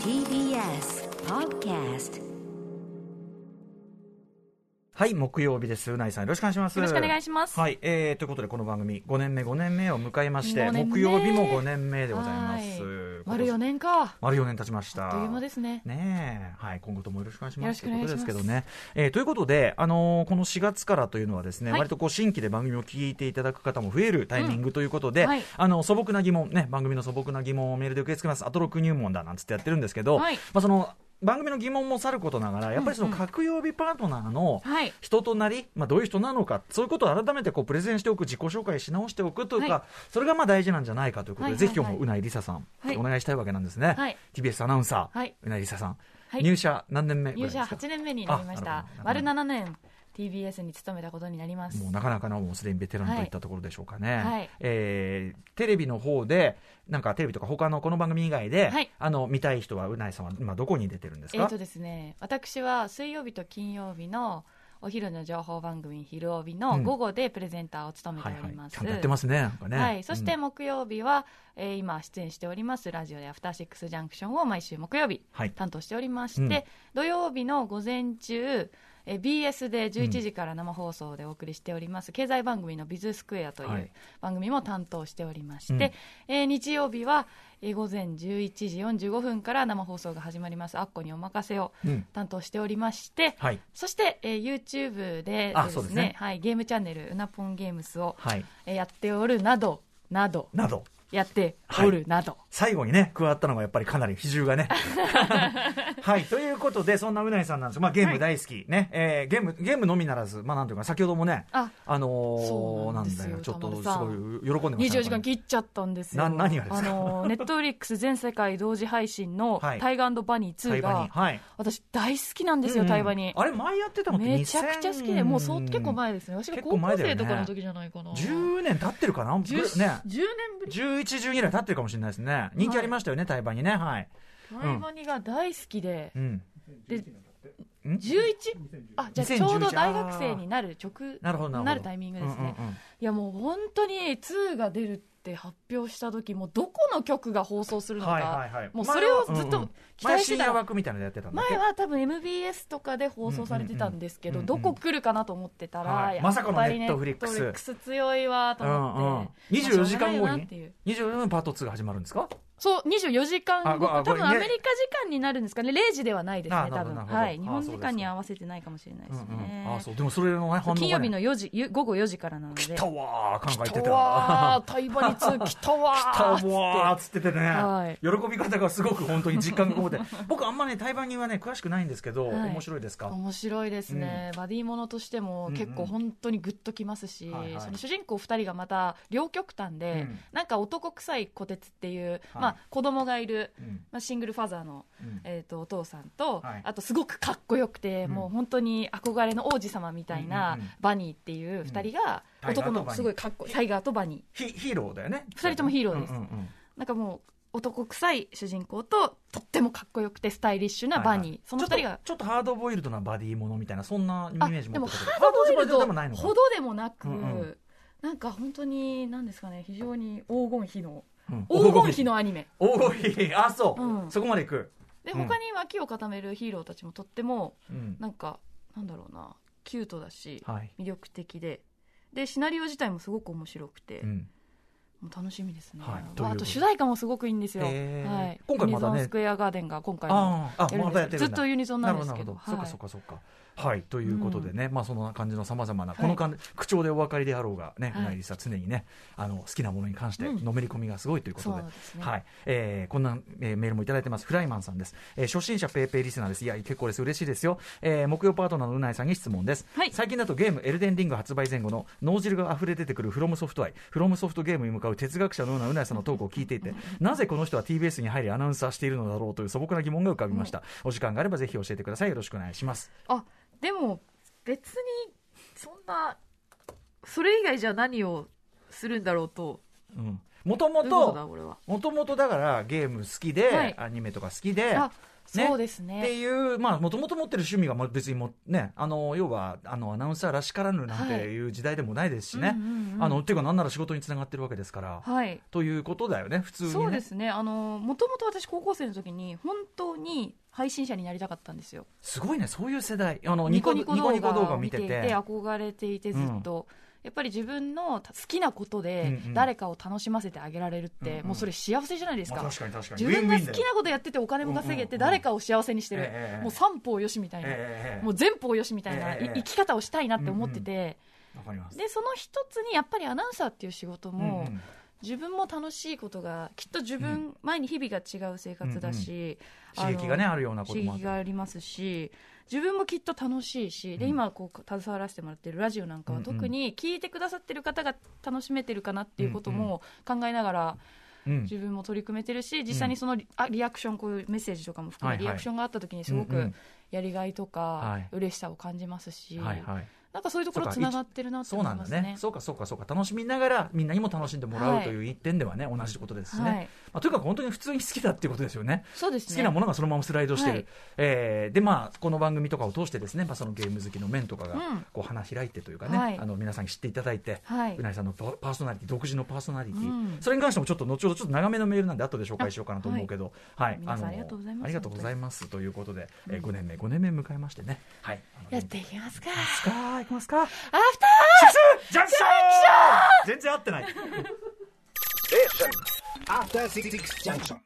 TBS Podcast はい、木曜日です。うないさん、よろしくお願いします。よろしくお願いしますはい、えー、ということで、この番組、5年目、5年目を迎えまして、5年目木曜日も5年目でございます。丸4年か。丸4年経ちました。あっという間ですね。ねえ、はい、今後ともよろしくお願いします。よろしくお願いしますということですけどね。えーということで、あのーこの4月からというのはですね、はい割とこう新規で番組を聞いていただく方も増えるタイミングということで、うんはいあの素朴な疑問ね、番組の素朴な疑問をメールで受け付けます。アトロク入門だなんつってやってるんですけど、はいまあその番組の疑問もさることながら、やっぱりその各曜日パートナーのはい。人となり、まあ、どういう人なのか、そういうことを改めてこうプレゼンしておく、自己紹介し直しておくというか、はい。それがまあ大事なんじゃないかということで、はいはいはい。ぜひ今日もうないりささん、はい。お願いしたいわけなんですね。はい。TBS アナウンサー、はい。うないりささん、はい。入社何年目入社いですか？8年目になりましあた。丸7年 TBS に勤めたことになります。もうなかなかのもうすでにベテランといったところでしょうかね、はい。えーテレビの方で、なんかテレビとか他のこの番組以外で、はい。あの見たい人はうないさんは今どこに出てるんですか、えっとですね、私は水曜日と金曜日のお昼の情報番組「昼帯」うん。の午後でプレゼンターを務めはいはいております。ちゃんとやってますね、ね。はい、そしてうん。木曜日は、えー今出演しておりますラジオで「アフターシックスジャンクション」を毎週木曜日はい。担当しておりまして、うん。土曜日の午前中、えー BS で11時から生放送でお送りしております、経済番組の「ビズスクエア」といはい。う番組も担当しておりまして、えー日曜日は、えー午前11時45分から生放送が始まります「アッコにお任せ」をうん。担当しておりまして、はい、そして、えー YouTube であですそうですね。はい、ゲームチャンネル「うなぽんゲームス」を、はい、えーやっておるなどなど。など。やっておるなど、最後にね、加わったのがやっぱりかなり比重がね。はい、ということで、そんなうないさんなんです。まあゲーム大好き、ね、えーゲーム、ゲームのみならず、まあなんていうか、先ほどもね、ああのー、なんだよ、ちょっとすごい喜んでました24時間切っちゃったんですよ。な何がですか？あのネットフリックス全世界同時配信のはい「タイガーバニー2対話に。がはい。私大好きなんですよ、うんタイバニあれ、前やってたのって2000めちゃくちゃ好きでもうそう結構前ですね私が結高校生とかの時じゃないかな。10年経ってるかな、10ぐね。10年ぶり。11、12年経ってるかもしれないですね。人気ありましたよね、対話にね。はい。タイバニが大好きで、うん。でん？11? あじゃあちょうど大学生になる直なるなるタイミングですね、いやもう本当に2が出るって発表した時もうどこの曲が放送するのか、はいはいはい。もうそれをずっと期待してた。前深夜枠みたいなのやってたんだっけ？前は多分 MBS とかで放送されてたんですけど、うんうんうんどこ来るかなと思ってたら、はい。やっまさかのぱりネットフリックス。強いわと思って、うんうん。24時間後にまあしょうがないなっていう。24分パート2が始まるんですか？そう24時間後。多分アメリカ時間になるんですかね。0時ではないですあね多分。はい。日本時間に合わせてないかもしれないですね、うんうん。あそう。でもそれのね。金曜日の4時ゆ午後4時からなので。来たわー考えて来たたわータイバニ2来たわ来たーっつってわーっつっててね、はい。喜び方がすごく本当に実感がこもって。僕あんまね台湾にはね詳しくないんですけど、はい。面白いですか？面白いですね、バディものとしても結構本当にグッときますし、その主人公2人がまた両極端で、うん。なんか男臭い虎鉄っていう、はいまあ、子供がいる、うん。まあ、シングルファザーの、うん。えー、とお父さんと、はい。あとすごくかっこよくて、うん。もう本当に憧れの王子様みたいなバニーっていう2人が、男のすごいかっこいいタイガーとバニー。ヒヒーローだよね。二人ともヒーローです。なんかもう男臭い主人公ととってもかっこよくてスタイリッシュなバニー、はい。はいその2人がちょっとハードボイルドなバディものみたいなそんなイメあージ持でもハードボイルドでもないのか。なほどでもなく、うんうん。なんか本当に何ですかね非常に黄金比のうん黄金比のアニメ。黄金比。あそう、うん。そこまでいく、うん。で他に脇を固めるヒーローたちもとってもうん。なんかなんだろうなキュートだしはい。魅力的で。でシナリオ自体もすごく面白くて、うん楽しみですね、はい。あと主題歌もすごくいいんですよ、はい、今回またね。ユニゾンスクエアガーデンが今回もあああやるずっとユニゾンなんですけど。はい。そっかそっかそっか。はい。ということでね、まあそんな感じのさまざまな、い。このかん口調でお分かりであろうがね、はい。うないりさ常にねあの好きなものに関してうん。のめり込みがすごいということで。はい、えーこんな、えーメールもいただいてます。フライマンさんです。えー初心者ペイペイリスナーです。いや、結構です。嬉しいですよ。えー木曜パートナーのうないさんに質問です。はい。最近だとゲーム、エルデンリング発売前後の脳汁が溢れ出てくるフロムソフト愛、フロムソフトゲームに向かう哲学者のようなうないさんのトークを聞いていて、なぜこの人は TBS に入りアナウンサーしているのだろうという素朴な疑問が浮かびました。お時間があればぜひ教えてください。よろしくお願いします。あでも別にそんなそれ以外じゃ何をするんだろうとうん。もともともともとだからゲーム好きで、はいアニメとか好きであそうですってねいう、まあ、もともと持ってる趣味がまあ別にもね、あの、要は、あの、アナウンサーらしからぬなんていう時代でもないですしね。うんうんうんあの、っていうか、なんなら仕事につながってるわけですから。はいということだよね、普通に、ね。そうですねあのもともと私高校生の時に本当に配信者になりたかったんですよすごいね、そういう世代。あの、ニコニコ動画を見ててて。て憧れていてずっと、やっぱり自分の好きなことうんでうん。誰かを楽しませてあげられるって、うんうん。もうそれ幸せじゃないですか、まあ。自分が好きなことやっててお金も稼げてうんうんうん誰かを幸せにしてる、ええもう三方よしみたいな、ええもう前方よしみたいな、ええい生き方をしたいなって思ってて、わかります。でその一つにやっぱりアナウンサーっていう仕事も、うんうん自分も楽しいことがきっと自分、前に日々が違う生活だし、あの刺激がね、あるようなこと刺もある。激がありますし自分もきっと楽しいし、でうん。今こう携わらせてもらってるラジオなんかはうんうん。特に聞いてくださってる方が楽しめてるかなっていうことも考えながらうん。自分も取り組めてるし実際にそのリあリアクションこういうメッセージとかも含めリアクションがあった時にすごくうんうんやりがいとはかい。嬉しさを感じますし、はいはい。なんかそういうところつながってるなってそう思ますね。ないんだね。そうかそうかそうか。楽しみながらみんなにも楽しんでもらうはいという一点ではね、同じことですしね。はい、まあ、というか本当に普通に好きだっていうことですよね。そうですね。好きなものがそのままスライドしてる、はい。えーでまあこの番組とかを通してですね、まあ、そのゲーム好きの面とかがうん。こう花開いてというかね、はい。あの皆さんに知っていただいて、はい。うなぎさんのパパーソナリティ独自のパーソナリティ、うん。それに関してもちょっと後ほどちょっと長めのメールなんで後で紹介しようかなと思うけど、はい。皆さんありがとうございますありがとうございますということで、えー、5年目5年目迎えましてね、はい、あのやっていきますか。いきますか。アフタジャンクション！全然合ってない。After Six Junction.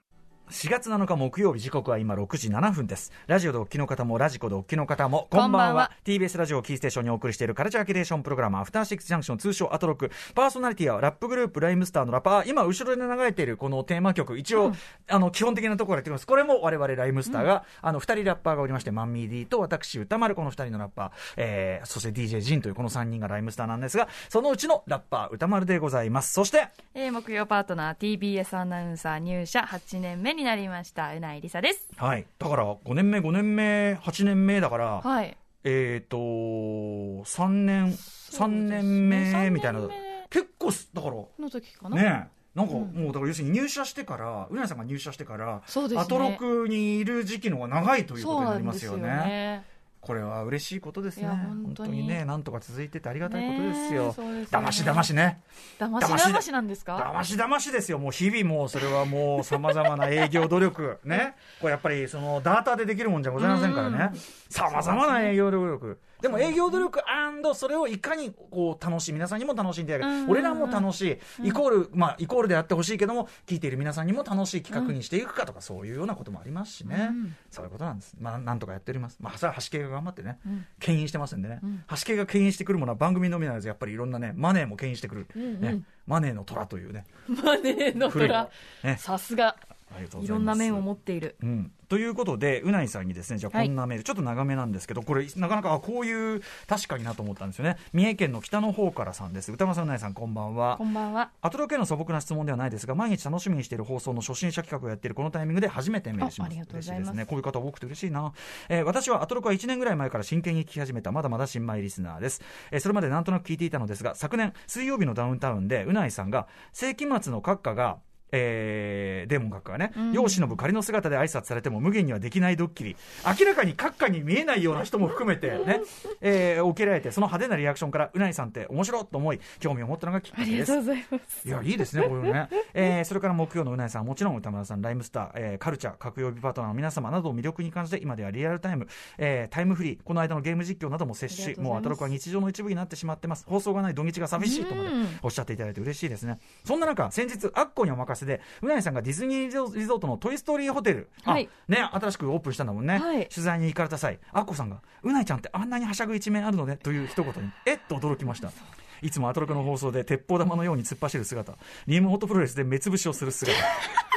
4月7日木曜日時刻は今6時7分です。ラジオでお聞きの方もラジコでお聞きの方もこんばんは。こんばんは。TBS ラジオをキーステーションにお送りしているカルチャーキュレーションプログラムアフターシックスジャンクション通称アトロック。パーソナリティはラップグループライムスターのラッパー。今後ろで流れているこのテーマ曲。一応、あの基本的なところやってきます。これも我々ライムスターが、あの2人ラッパーがおりましてマンミー D と私歌丸この2人のラッパー、えー、そして DJ ジンというこの3人がライムスターなんですがそのうちのラッパー歌丸でございます。そしてえー木曜パートナー TBS アナウンサー入社8年目になりましたうないりさです。はい。だから5年目5年目8年目だから、はい。えっ、と3年三年目三みたいな。結構すだからの時かな？ねえ。なんかうん。もうだから要するに入社してからうなぎさんが入社してから、そうですね。アトロクにいる時期の方が長いということになりますよね。ねこれは嬉しいことですね。本当に。ねなんとか続いててありがたいことですよ。だましだましね。だましだましなんですだかましだましですよ、もう日々もうそれはもうさまざまな営業努力、ね、これやっぱりそのダータでできるもんじゃございませんからね。うん、さまざまな営業努力、でも営業努力それをいかにこう楽しい、皆さんにも楽しんでやる、うん。俺らも楽しい、イコール、まあ、イコールであってほしいけども、聞いている皆さんにも楽しい企画にしていくかとか、そういうようなこともありますしね、うん。そういうことなんです、まあ、なんとかやっております、まあ、それは橋系が頑張ってね、うん。牽引してますんでね、うん。橋系が牽引してくるものは番組のみならず、やっぱりいろんなね、マネーも牽引してくる、ね、マネーの虎というね。マネーの虎。ね。さすがいろんな面を持っているうん、ということで、うないさんにですね、じゃあはいこんなメール、ちょっと長めなんですけど、これ、なかなか、あこういう、確かになと思ったんですよね。三重県の北の方からさんです。歌間さん、うないさん、こんばんはこ。んばんはアトロケの素朴な質問ではないですが、毎日楽しみにしている放送の初心者企画をやっているこのタイミングで初めてメールします。あありがとうございますね。こういう方多くて嬉しいな。えー私はアトロクは1年ぐらい前から真剣に聞き始めた、まだまだ新米リスナーです。えーそれまでなんとなく聞いていたのですが、昨年、水曜日のダウンタウンで、うないさんが、世紀末の閣下が、えーデーモン閣下がね、うん世を忍ぶ仮の姿で挨拶されても無限にはできないドッキリ明らかに閣下に見えないような人も含めてね、えー受けられてその派手なリアクションからうないさんって面白いと思い興味を持ったのがきっかけですありがとうございますいや、いいですね、こういうのね。えーそれから木曜のうなぎさん、もちろん歌村さん、ライムスター、えーカルチャー、各曜日パートナーの皆様などを魅力に感じて、今ではリアルタイム、えータイムフリー、この間のゲーム実況なども接し、もうアトロクは日常の一部になってしまってます。放送がない土日が寂しいとまでうんおっしゃっていただいて嬉しいですね。そんな中、先日、アッコにお任せで、うなぎさんがディズニーリゾリゾートのトイストーリーホテル、あはいね、新しくオープンしたんだもんね。はい取材に行かれた際、アッコさんが、うないちゃんってあんなにはしゃぐ一面あるのねという一言に、えっと驚きました。いつもアトロクの放送で鉄砲玉のように突っ走る姿、リームホットプロレスで目つぶしをする姿、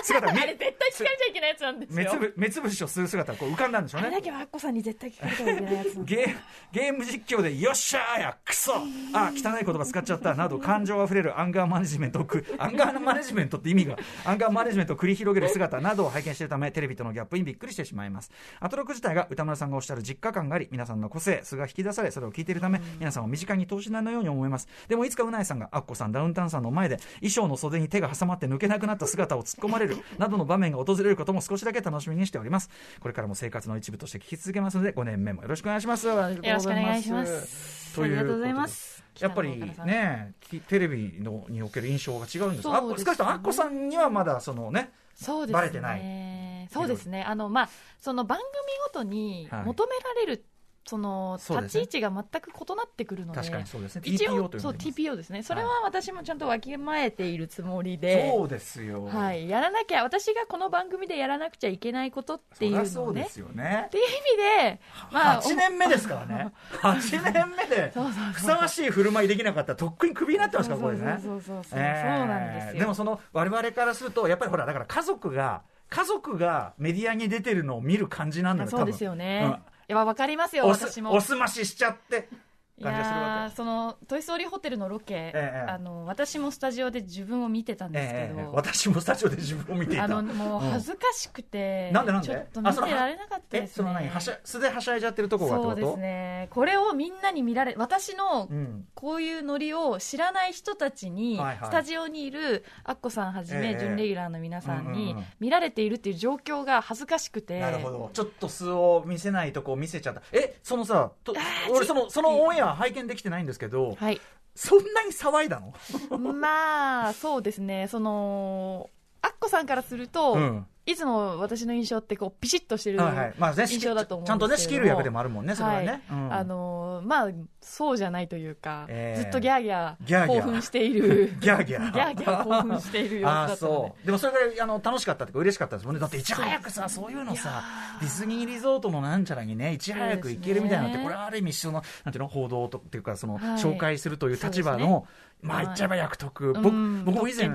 姿 あれ絶対聞かれちゃいけないやつなんですよ目つぶ目つぶしをする姿がこう浮かんだんでしょうね。あれだけはアッコさんに絶対聞かれたらいけないやつな ゲーゲーム実況で、よっしゃーや、クソあ、汚い言葉使っちゃった、など、感情あふれるアンガーマネジメントをく、アンガーマネジメントって意味が、アンガーマネジメントを繰り広げる姿などを拝見しているため、テレビとのギャップにびっくりしてしまいます。アトロク自体が歌村さんがおっしゃる実家感があり、皆さんの個性、素が引き出され、それを聞いているため、皆さんを身近に投資なのように思います。でもいつかうないさんがアッコさんダウンタウンさんの前で衣装の袖に手が挟まって抜けなくなった姿を突っ込まれるなどの場面が訪れることも少しだけ楽しみにしております。これからも生活の一部として聞き続けますので5年目もよろしくお願いします。よろしくお願いします。というありがとうございます。やっぱりねきテレビのにおける印象が違うんです。ですね。あ少なくともアッコさんにはまだそのねそうですね。バレてない。そうですね。あのまあその番組ごとにはい。求められる、その立ち位置が全く異なってくるので確かにそうですね。一 TPO 応そう TPO ですね。それは私もちゃんとわきまえているつもりでそうですよ。はい、やらなきゃ私がこの番組でやらなくちゃいけないことっていうのをね。そうですよね。っていう意味で、まあ、8年目ですからね。8 年目で ふさわしい振る舞いできなかった。らとっくにクビになってますからこれね。そうそうそうそう、えー。そうなんですよ。でもその我々からするとやっぱりほらだから家族が家族がメディアに出てるのを見る感じなんだよそうですよね、やわかりますよ私も。おすまししちゃって。い感じがするわやーその「トイ・ストーリーホテル」のロケ、ええあの私もスタジオで自分を見てたんけ、ですけど、ええ私もスタジオで自分を見ていた。あのもう恥ずかしくて、なんでなんで？ちょっと見てられなかったですえその何？ねはしゃ素ではしゃいじゃってるとこがそうですね。これをみんなに見られ私のうん。こういうノリを知らない人たちに、はいはい。スタジオにいるアッコさんはじめ、ええ準レギュラーの皆さんうんうんにうん。見られているっていう状況が恥ずかしくて、なるほど。ちょっと素を見せないとこを見せちゃった。えそのさとー俺そのそのオンエア拝見できてないんですけどはい。そんなに騒いだの？まあそうですね。そのアッコさんからすると、うんいつも私の印象ってこうピシッとしてる印象だと思うんですけれど。もちゃんとね仕切る役でもあるもんねそれはね、はい。うん。あのーまあそうじゃないというか、ええずっとギャーギャー興奮している。ギャーギャー。ギャーギャー興奮している様子ああだったので。そう。でもそれぐらいあの楽しかったっていうか嬉しかったですもんね。だっていち早くさそういうのさディズニーリゾートのなんちゃらにねいち早く行けるみたいなのってこれはある意味一緒のなんていうの報道とってい。うかその、はい紹介するという立場のね。まあ言っちゃえば役得、うん。僕僕も以前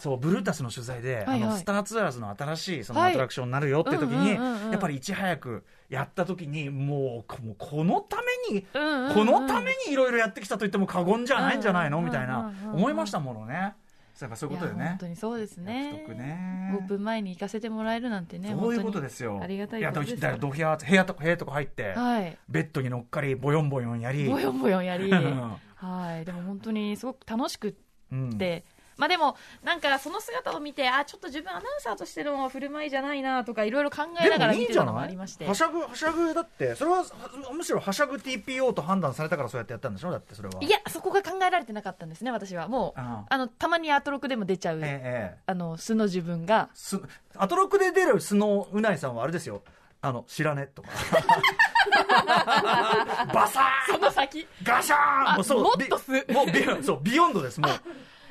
そうブルータスの取材で、はいはい。あのスターツアーズの新しいそのはい。アトラクションになるよって時に、やっぱりいち早くやった時にもうこのためにこのためにいろいろやってきたと言っても過言じゃないんじゃないの？うんみたいな思いましたものね。やっぱそういうことでね。本。当にそうですね。ね。オープン前に行かせてもらえるなんてねそういうことですよ。ありがたいことですいやだからド部屋部屋とか部屋とか入って、はい。ベッドに乗っかりボヨンボヨンやり、ボヨンボヨンやり。うん。はい。でも本当にすごく楽しくっうん。て、まあでもなんかその姿を見てあちょっと自分アナウンサーとしての振る舞いじゃないなとかいろいろ考えでながらもいいんじゃ見てたのもありまして。はしゃぐはしゃぐだってそれはむしろはしゃぐ TPO と判断されたからそうやってやったんでしょ？だってそれは。いやそこが考えられてなかったんですね私は。もうああ。のたまにアトロクでも出ちゃう、ええええ。あの素の自分が。すアトロックで出る素のうないさんはあれですよ。あの知らね？とか。バサーその先。ガシャーン！もうそうもっと素ビもうビヨンドですもう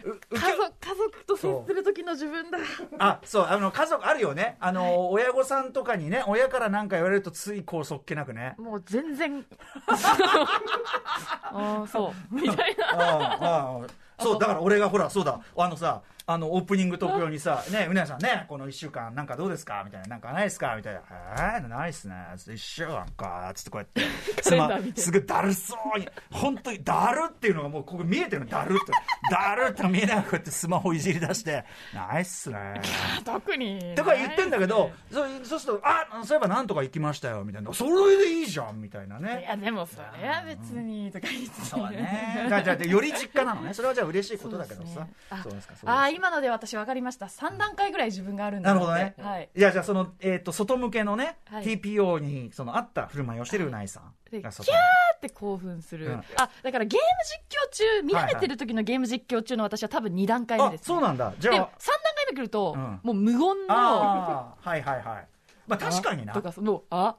家族家族と接する時の自分だ。あそうあの家族あるよね。あの、親御さんとかにね親から何か言われるとついこうそっけなくね。もう全然。ああそう。みたいなああああそうだから俺がほらそうだ。あのさあのオープニングトーク用にさ「ねうなやさんねこの1週間なんかどうですか?」みたいな「なんかないですか?」みたいな「えー、ないっすね。1週間か」つってこうやって。すカレンダー見てすぐだるそうに。本当にだるっていうのがもうここ見えてるの。だるって。だるって見えながらこうやってスマホいじり出して「ないっすね」特に。とか言ってんだけど、そうそうすると、あそういえばなんとか行きましたよ、みたいな。それでいいじゃん、みたいないね。やでもそれは別にとか言って。そうだね。じゃあ、じゃあ、より実家なのね。それはじゃあ嬉しいことだけどさ。そうですか、そうですか今ので私分かりました。3段階ぐらい自分があるんだなるほどね。はい。いや、じゃあ、その、えっ、と、外向けのね、はい。TPO に、その、あった振る舞いをしてるうないさんでキャーって興奮する、うん。あだからゲーム実況中見られてる時のゲーム実況中の私は多分2段階で、す、ね、そうなんだ。じゃで3あ段、階目来ると、うん。もう無言のああ、はいはいはい。まあ、確かにな。とかそのあ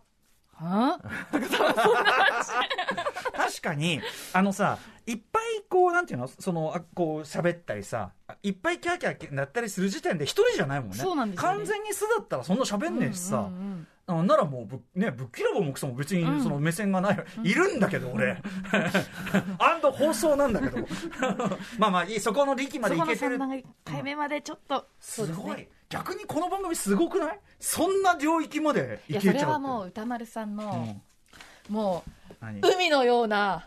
は？確かに、あのさ、いっぱいこう、なんていうの、その、あこう、喋ったりさ、いっぱいキャーキャーなったりする時点で一人じゃないもんね。そうなんですよね完全に素だったらそんな喋んねえしさ。うんうんあならもうぶ、ね、ぶっきらぼうもくそも別にその目線がない、いるんだけど、俺。アンド放送なんだけど。まあまあいい、そこの力まそこのでいけてる3。段階目までちょっと、すごい、逆にこの番組すごくない？そんな領域までいけちゃう。それはもう歌丸さんの、うん。も何？う海のような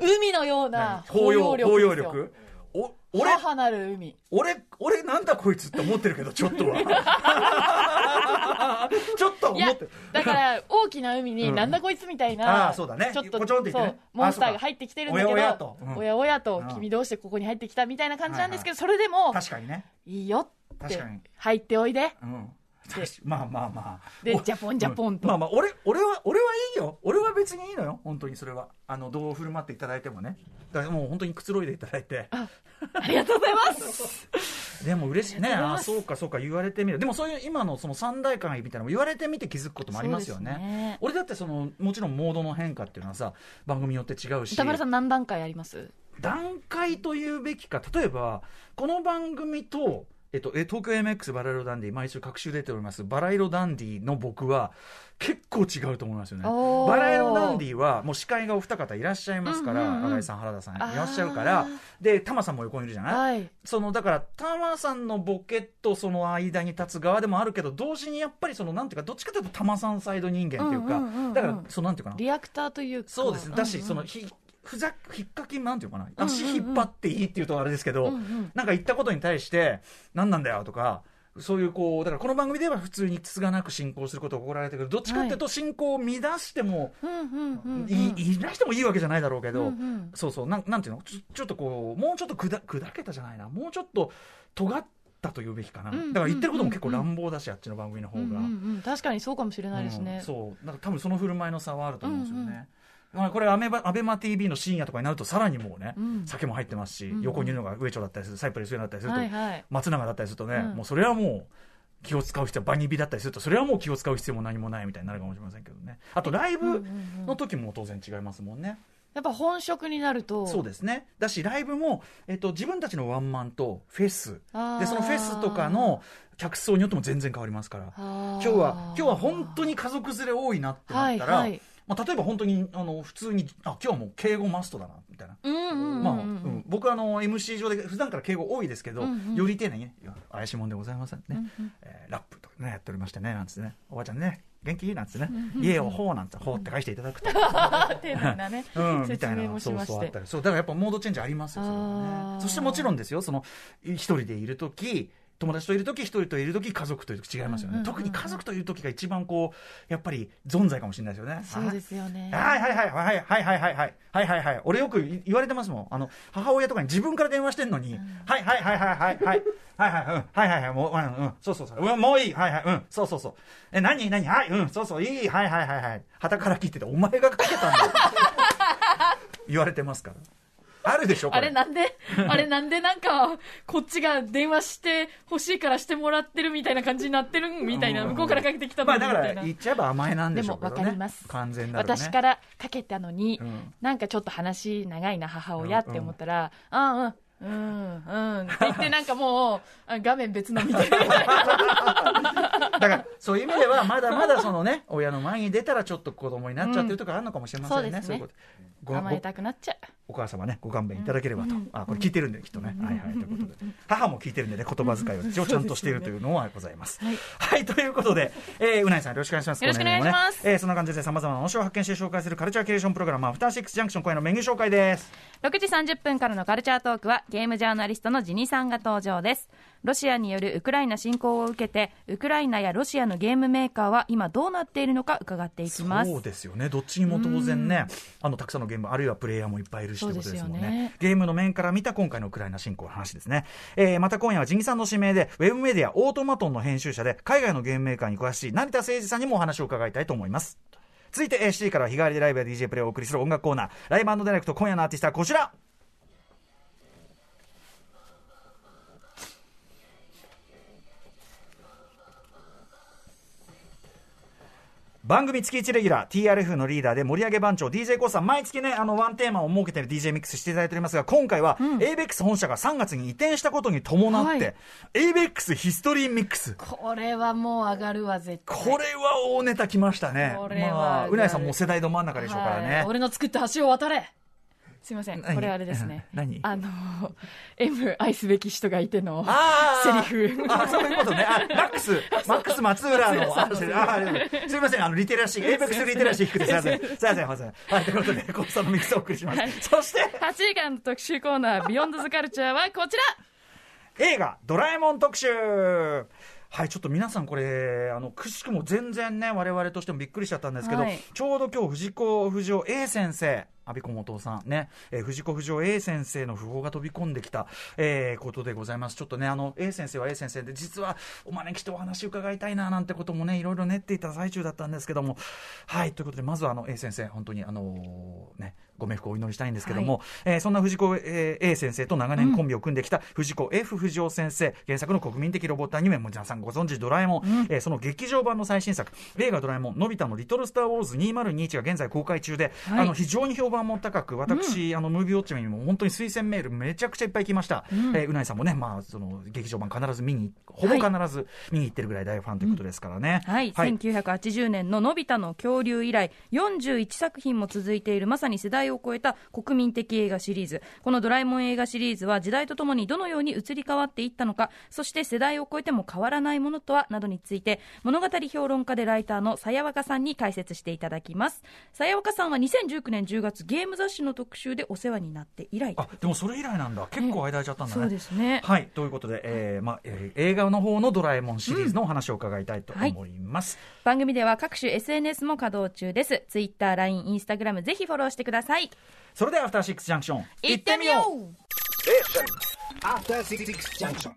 海のような何？包容、力お、俺、母なる海。俺、俺なんだこいつって思ってるけど、ちょっとは。ちょっと思ってる。だから大きな海うん。になんだこいつみたいあな、ーそうだね。ちょっとね。そうモンスターが入ってきてるんだけどおやおやと。うん。おやおやとうん君どうしてここに入ってきたみたいな感じなんですけど、それでも確かにね。いいよって確かに。入っておいで。うん。まあまあまあ。おでジャポンジャポンと。うんまあまあ俺俺は俺はいいよ。俺は別にいいのよ。本当にそれは。あのどう振る舞っていただいてもね。だからもう本当にくつろいでいただいて。ありがとうございます。でも嬉しい。ねあそうかそうか言われてみる。でもそういう今のその三大会みたいなのも言われてみて気づくこともありますよね。ね。俺だってそのもちろんモードの変化っていうのはさ番組によって違うし。歌丸さん何段階あります？段階というべきか。例えばこの番組とえっと、え東京 MX バラ色ダンディ毎週各週出ておりますバラ色ダンディの僕は結構違うと思いますよね。バラ色ダンディはもう司会がお二方いらっしゃいますから、うんうんうん。新井さん原田さんいらっしゃるからでタマさんも横にいるじゃない、はい。そのだからタマさんのボケとその間に立つ側でもあるけど同時にやっぱりそのなんていうかどっちかというとタマさんサイド人間っていうか、うんうんうんうんだからそのなんていうかな。リアクターというか。そうですだし、んん。そのひふざひっかきなんていうかな？うんうん足引っ張っていいっていうとあれですけど、うんうん。なんか言ったことに対して何なんだよとかそういうこうだからこの番組では普通につがなく進行することを心られてくる。どっちかっていうと進行を乱しても、うんうんうんうん。いいいなしてもいいわけじゃないだろうけど、うんうんそうそうなんなんていうの？ちょっとこうもうちょっと砕砕けたじゃないな。もうちょっと尖ったというべきかな、うんうんうんうん。だから言ってることも結構乱暴だしあっちの番組の方が。うんうんうん。確かにそうかもしれないですね。うん、そう。なんか多分その振る舞いの差はあると思うんですよね、まあこれアメバアベマ t v の深夜とかになるとさらにもうね、うん。酒も入ってますし、うんうん。横にいるのが上長だったりするサイプレス上だったりすると、はいはい。松永だったりするとね、うん。もうそれはもう気を使う必要バニビだったりするとそれはもう気を使う必要も何もないみたいになるかもしれませんけどね。あとライブの時も当然違いますもんね、やっぱ本職になると。そうですね。だしライブも、えっと、自分たちのワンマンとフェス。でそのフェスとかの客層によっても全然変わりますから。今今日は今日は本当に家族連れ多いなってなったら、はいはいまあ、例えば本当にあの普通にあ今日はもう敬語マストだなみたいな。まあうん、僕はあの MC 上で普段から敬語多いですけど、うんうん。より丁寧にね怪しいもんでございませんね、うんうん。えーラップとかねやっておりましてねなんつってね。おばちゃんね元気？なんつね。家をほうなんてほうって返していただくと、丁寧なね うん、みたいなそうそうあったり。そうだからやっぱモードチェンジありますよそれはあねー。そしてもちろんですよその一人でいる時友達といる時一人といる時家族といる時違いますよね、うんうんうんうん。特に家族といる時が一番こうやっぱり存在かもしれないですよね。そうですよね。はいはいはいはいはいはいはいはいはいはい。はい俺よく言われてますもん。あの母親とかに自分から電話してんのに、はいはいはいはいはいはいはい。はいうんはいはいはい。もううん。うんそうそうそう。うんもういい。はいはいうん。そうそうそう。え何？何？はい。うん。そうそう。いい。はいはいはいはい。旗から聞いててお前がかけたんだ。言われてますからあるでしょあれなんで？あれなんでなんかこっちが電話して欲しいからしてもらってるみたいな感じになってるみたいなうん。向こうからかけてきたまあのにみたいなだから言っちゃえば甘えなんででもしょうけどね。分かります。完全なるね。私からかけたのに、うん。なんかちょっと話長いな母親って思ったら、あうんうんうんって言ってなんかもうあ画面別の見てるみたいな。だからそういう意味ではまだまだそのね親の前に出たらちょっと子供になっちゃってるとかあるのかもしれませんね、うんそうですね。いうこと。ご甘えたくなっちゃうお母様ねご勘弁いただければと、うん。あこれ聞いてるんできっとね、はいはい。ということで。母も聞いてるんでね言葉遣いを一応ちゃんとしているというのはございます。はい。はい、ということで、えー、うないさんよろしくお願いします。よろしくお願いします。えーそんな感じでさまざまな面白を発見して紹介するカルチャーキュレーションプログラムアフターシックスジャンクション今夜のメニュー紹介です。6時30分からのカルチャートークはゲームジャーナリストのジニさんが登場ですロシアによるウクライナ侵攻を受けてウクライナやロシアのゲームメーカーは今どうなっているのか伺っていきます。そうですよね。どっちにも当然ねあのたくさんのゲームあるいはプレイヤーもいっぱいいるしということですもんね。そうですよね。ゲームの面から見た今回のウクライナ侵攻の話ですね、えーまた今夜はジニさんの指名でウェブメディアオートマトンの編集者で海外のゲームメーカーに詳しい成田誠二さんにもお話を伺いたいと思います。続いてえー7時からは日替わりでライブや DJ プレイをお送りする音楽コーナー。ライブディレクト今夜のアーティストはこちら番組月1レギュラー TRF のリーダーで盛り上げ番長 d j k o さん毎月ねあのワンテーマを設けて DJ ミックスしていただいておりますが今回は ABEX 本社が3月に移転したことに伴って、はい。ABEX ヒストリーミックスこれはもう上がるわ絶対。これは大ネタきましたね。これはまあうなやさんも世代ど真ん中でしょうからね、はい。俺の作った橋を渡れすいません。何？これあれですね。何？あの M 愛すべき人がいてのセリフ。あそういうことね。あマックス。マックス松浦の。あす。いません。あのリテラシー ABEX リテラシー低くて すいません。すいません。すいません。はいということでコウさんのミックスをお送りします、はい。そして。8時間の特集コーナー「ビヨンドズカルチャーはこちら。映画「ドラえもん」特集。はい、ちょっと皆さんこれ、あの、くしくも全然ね、我々としてもびっくりしちゃったんですけど、はい。ちょうど今日、藤子不二雄 A 先生、阿ビ子元さんね、えー藤子不二雄 A 先生の訃報が飛び込んできた、えーことでございます。ちょっとね、あの、A 先生は A 先生で、実はお招きしてお話伺いたいな、なんてこともね、いろいろ練っていた最中だったんですけども、はい、ということで、まずはあの、A 先生、本当にあのーね、ご冥福をお祈りしたいんですけども、えーそんな藤子、えー A 先生と長年コンビを組んできた藤子 F 不二雄先生、原作の国民的ロボットアニメ、もう皆さんご存知ドラえもん、えーその劇場版の最新作、映画ドラえもん、のび太のリトルスター・ウォーズ2021が現在公開中で、はい。あの非常に評判も高く、私、あのムービーウォッチメンにも本当に推薦メールめちゃくちゃいっぱい来ました。うえーうないさんもね、まあ、その劇場版必ず見に、ほぼ必ず見に行ってるぐらい大ファンということですからね。はい、1980年ののび太の恐竜以来41作品も続いているまさに世代を超えた国民的映画シリーズ。このドラえもん映画シリーズは時代とともにどのように移り変わっていったのかそして世代を超えても変わらないものとはなどについて物語評論家でライターのさやわかさんに解説していただきます。さやわかさんは2019年10月ゲーム雑誌の特集でお世話になって以来。あでもそれ以来なんだ、結構間空いちゃったんだね。そうですね。はい、ということで、えーまあえー映画の方のドラえもんシリーズのお話を伺いたいと思います。番組では各種 SNS も稼働中です。ツイッター、LINE、インスタグラムぜひフォローしてください。それでは、アフターシックスジャンクション、行ってみよう。After Six Junction.